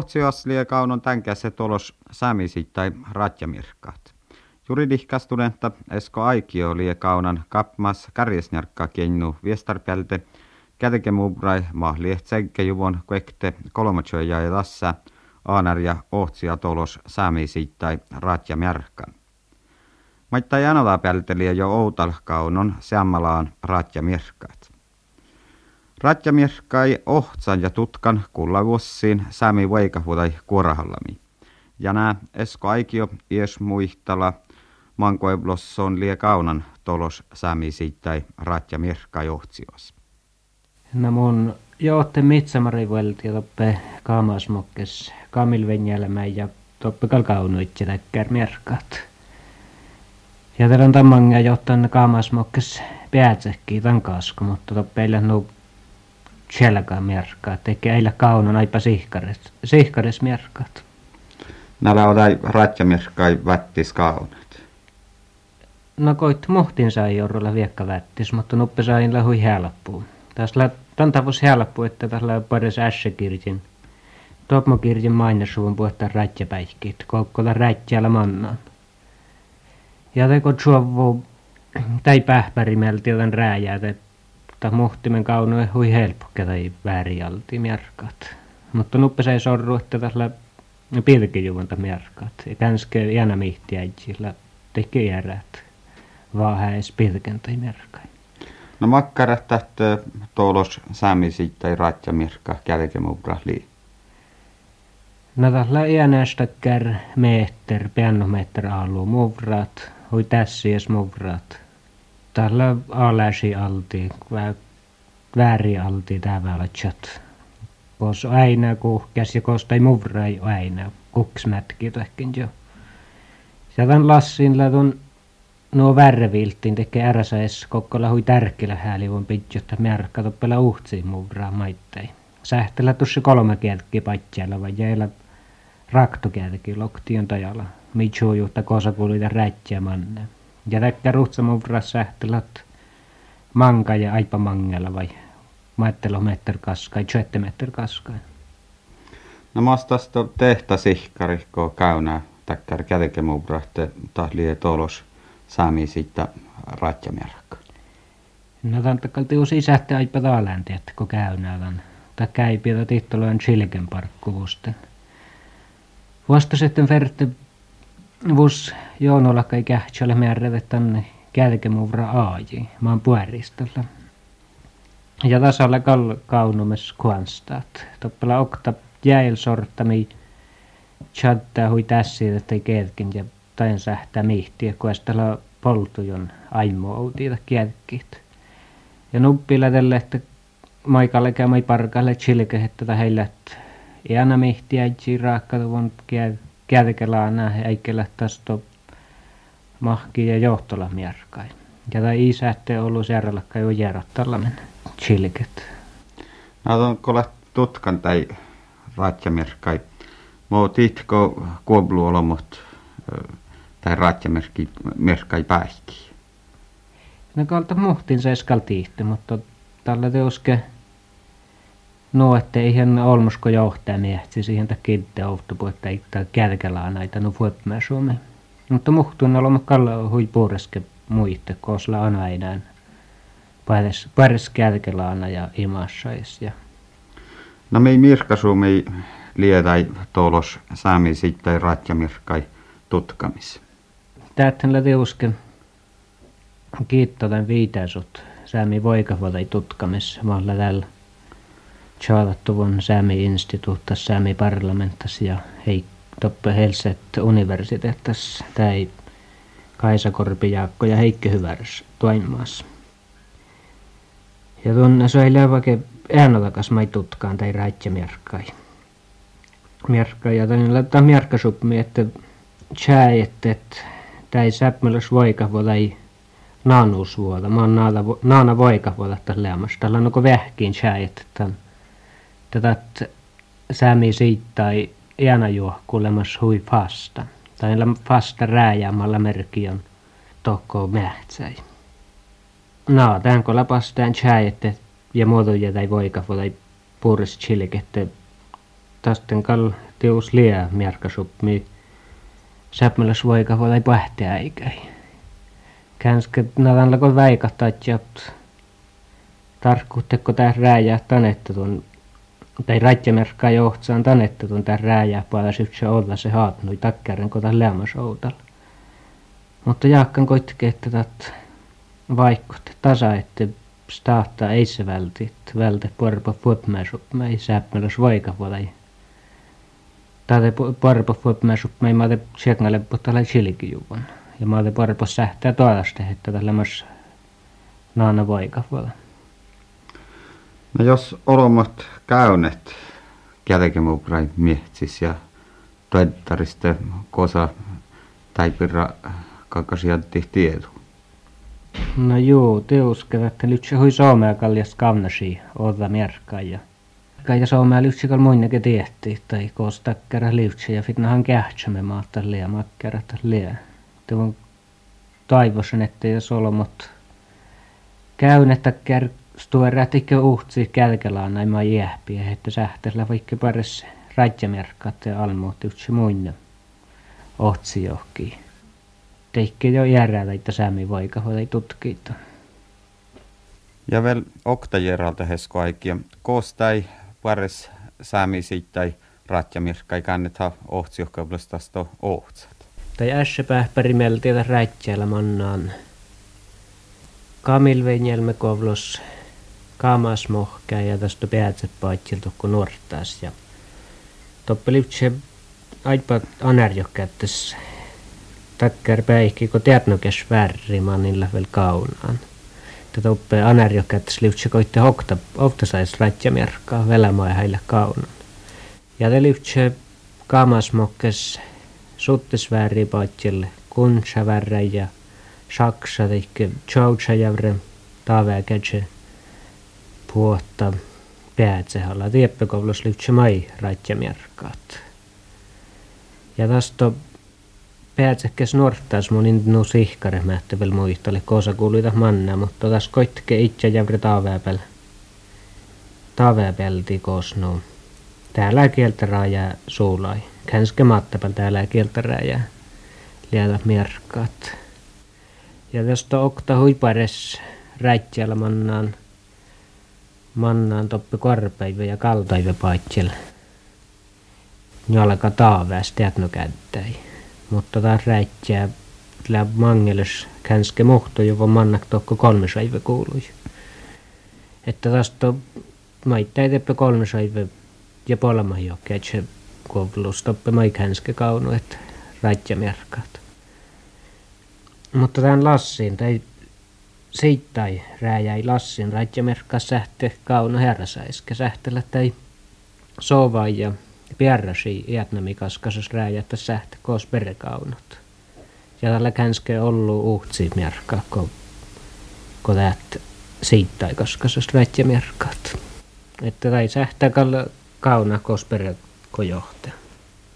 ohtsioas kaunon tänkässä tolos saamisit tai ratjamirkkaat. Juridihkastudentta Esko Aikio kaunan kapmas kärjesnjarkka kennu viestarpelte kätekemubrai mahlie tsenkke juvon kuekte kolmatsöjä ja tässä aanar ja ohtsia tolos saamisit tai ratjamärkkan. Mutta janota pelteli jo outal kaunon seammalaan ratjamirkkaat. Ratjamirkkai ohtsan ja tutkan kullavuossiin sami veikahuudai kuorahallami. Ja nää Esko Aikio ies muihtala mankoeblosson lie kaunan tolos sami siittäi ratjamirkkai ohtsioas. Mun jootte mitsamari vuelti toppe kaamasmokkes Kamil Venjälmä ja toppe kalkaunuitsi täkkär merkat. Ja teillä on manga johtan kaamasmokkes päätsekki tan kasku, mutta toppe selkä merkkaa, tekee eillä kaunon aipa sihkares, sihkares merkat. Näillä on ratjamerkkai vättis kaunat. No koit muhtin sai jorrolla viekka vättis, mutta nuppe sain lähui helppuun. Tässä tantavus helppu, että tällä pares ässäkirjin. Topmokirjin mainosuvun puhta rätjäpäihkit, kokkola rätjällä mannaan. Ja teko suovu tai pähpärimelti joten rääjää, että muhtimen kauno hui helppo, tai väärialti mjärkat. Mutta nuppe sai sorru, että tällä pilkin juvunta mjärkat. Ja känske jäänä mihtiä sillä tekee järät. Vaan häis pilken tai. No makkarat tähtö tolos saamisi tai ratjamirkka kälkemubra lii. No tällä iänästäkär meter, pianometer alu muvrat, hui tässies muvrat. Tällä aläsi alti, vääri alti täällä chat. Pos aina kuhkäs ja kostai muvrai aina, kuksmätki tehkin jo. Tämän lassin lätun nuo värviltiin tekee äräsäes kokkola hui tärkillä häälivon pidjotta märkka toppela uhtsi muvraa maittei. Sähtelä tuossa kolme kieltki patjalla vai jäillä raktokieltki loktion tajalla. Mitsu juhta kosakulita rätjä manne. Ja täkkä ruhtsa muvraa sähtelät manka ja aipa mangella vai maettelo metter kaskai, tjötte metter kaskai. No tästä tehtä sihkarihko käynä täkkär kätekemubrahte tahlie tolos saami siitä ratjamärkkä. No tantakalti uusi isähtä aipa taalänti, että kun käynään. Tai käypiä tihtoloen chilken parkkuvusten. Vasta sitten verte vus joonolla kai kähtsölle määrätä tänne kälkemuvra aaji, maan pueristolla. Ja tasalla kal kaunumes kuanstaat. Toppela okta jäil sorttami chattaa hui tässä, että kelkin ja tain sähtää mihtiä, kun poltujon aimo outiita. Ja nuppila tälle, että maikalle käy mai parkalle chilke, että heillä, että iänä mihtiä itse raakka tuvon kielkelaana, eikä lähtäisi mahki ja johtola mierkai. Ja tämä isätte ollut järjelläkka jo järjottalla mennä chilket. No onko tutkan tai ratjamerkkai? Mo titko kuoblu olomot tai ratjamerkkai päihki. No kalta muhtin se eskal tihti, mutta tällä teoske No, että eihän olmosko johtaa miehti siihen takia outtopu, että ei kärkelää näitä no vuoppää Suomi. Mutta muhtuun olemme kalla hui puoreske muitte, kosla on enää pares, pares kärkelaana ja imassais. Ja... No me ei mirka Suomi liedai tolos saami sitten ratjamirkai tutkamis. Tähän läti uske kiittää viitäisut saami voikavuotai tutkamis maalla täällä. Tjaalatuvun saami instituutta saami parlamentas ja hei toppe Helset universiteettas tai Kaisa Korpijaakko ja Heikki Hyvärs toimaassa. Ja tuonne söi vaikka äänotakas mai tutkaan tai raitja mierkkai. Mierkkai ja tänne laittaa mierkkasupmi, että chai, että tai säppmälös voika tai naanusvuoda. Mä oon naana, voika vuoda tässä leamassa. Tällä on vähkiin chai, että tämän, tätä säämi siitä tai iana juokkulemas hui fasta. Tai fasta rääjäämällä merkki on tokko mähtsäi. No, tämän kun lapastaan että ja muotoja tai voika tai puhdas chilkette. Tasten kal teus liä märkäsupmi säpmäläs voika voi pähteä eikä. Känske nadan lako jat tarkkuutteko tää rääjää tanetta tuon tai ratjamerkkaa johtsaan tuon tää rääjää puolella syksä olla se haatnui takkaren kota lämmäsoutalla. Mutta Jaakkan koitti että tat vaikkut tasa, että stahta ei se vältit, välte porpa fuopmäsuppmäi säpmäläs voika vuolai. Tade porpa fuopmäsuppmäi maate tseknalle puhtaalle chilikijuvan. Ja maate porpa sähtää toalaste, että tällä myös naana voika vuola. No jos olomot käynet kälkemukrai mietsis ja toettariste kosa taipirra kakasiantti tietu. No juu, teuskeva, että nyt se hui soomea kaljas kavnasi olla merkkaa ja ja soomea lyhtsi kal muinnekin tehti tai koos takkara lyhtsi ja fitnahan kähtsämme maata liä makkarat liä. Tuon taivosen, että jos olomot käynettä kär stuerat ikke uhtsi kälkelaan näin maa jääpiä, että sähtäisellä vaikka pares rajjamerkkat ja almuut yksi muinne ohtsi johonkin teikke jo järjellä, että säämi voika voi tutkiita. Ja vielä oktajeralta hesko aikia. Koostai pares säämi tai ratjamirkkai kannetha ohtsiohkaublastasta ohtsat. Tai ässä pähpäri meltiä räitsäällä mannaan. Kamilveinjelme kovlos kaamas mohkää ja tästä päätset paitsilta kun nuortaas. Ja toppelipse aipa anärjokkättäs tackar päihki, kun tiednokes värrimanilla väl kaunaan. Tätä uppee anarjokättä lyhtsä koitte hokta, ofta sais ratjamerkkaa velämaa heille kaunan. Ja te lyhtsä kamasmokkes suttes vääri paitsille, kunsa värrä ja saksa teikke tjoutsa jävre puotta päätsehalla. Tieppekovlos lyhtsä mai ratjamerkkaat. Ja tästä päätsäkkäs norttaas monin nu sihkare mähtäväl muistalle kosa kuuluita manna, mutta tas koittike itse jävre taaveapel. Taaveapelti kosnu. Täällä kieltä raajaa suulai. Känske maattapel täällä kieltä raajaa. Liätä merkkaat. Ja tästä okta huipares räitsellä mannaan mannaan toppi korpäivä ja kaltaive paitsel. Jalka taaväs teatno kättäi mutta taas räitsää sillä mangeles känske mohto jo mannak tokko kolme saive kuului. Että taas to maittaa teppä kolme saive ja polma jo kätsä kovlus toppe mai känske kaunu, että räitsä merkat. Mutta tämän Lassin tai seittai rääjäi Lassin räitsä merkkaa sähte kaunu herrasaiske sähtellä tai sovaa ja pierrasi iätnämi kaskasas rääjättä sähtä koos perekaunot. Ja tällä känske ollu uhtsi merkka, ko, ko täät siitä kaskasas rääjä merkat. Että tai sähtä kauna koos pereko johtaa.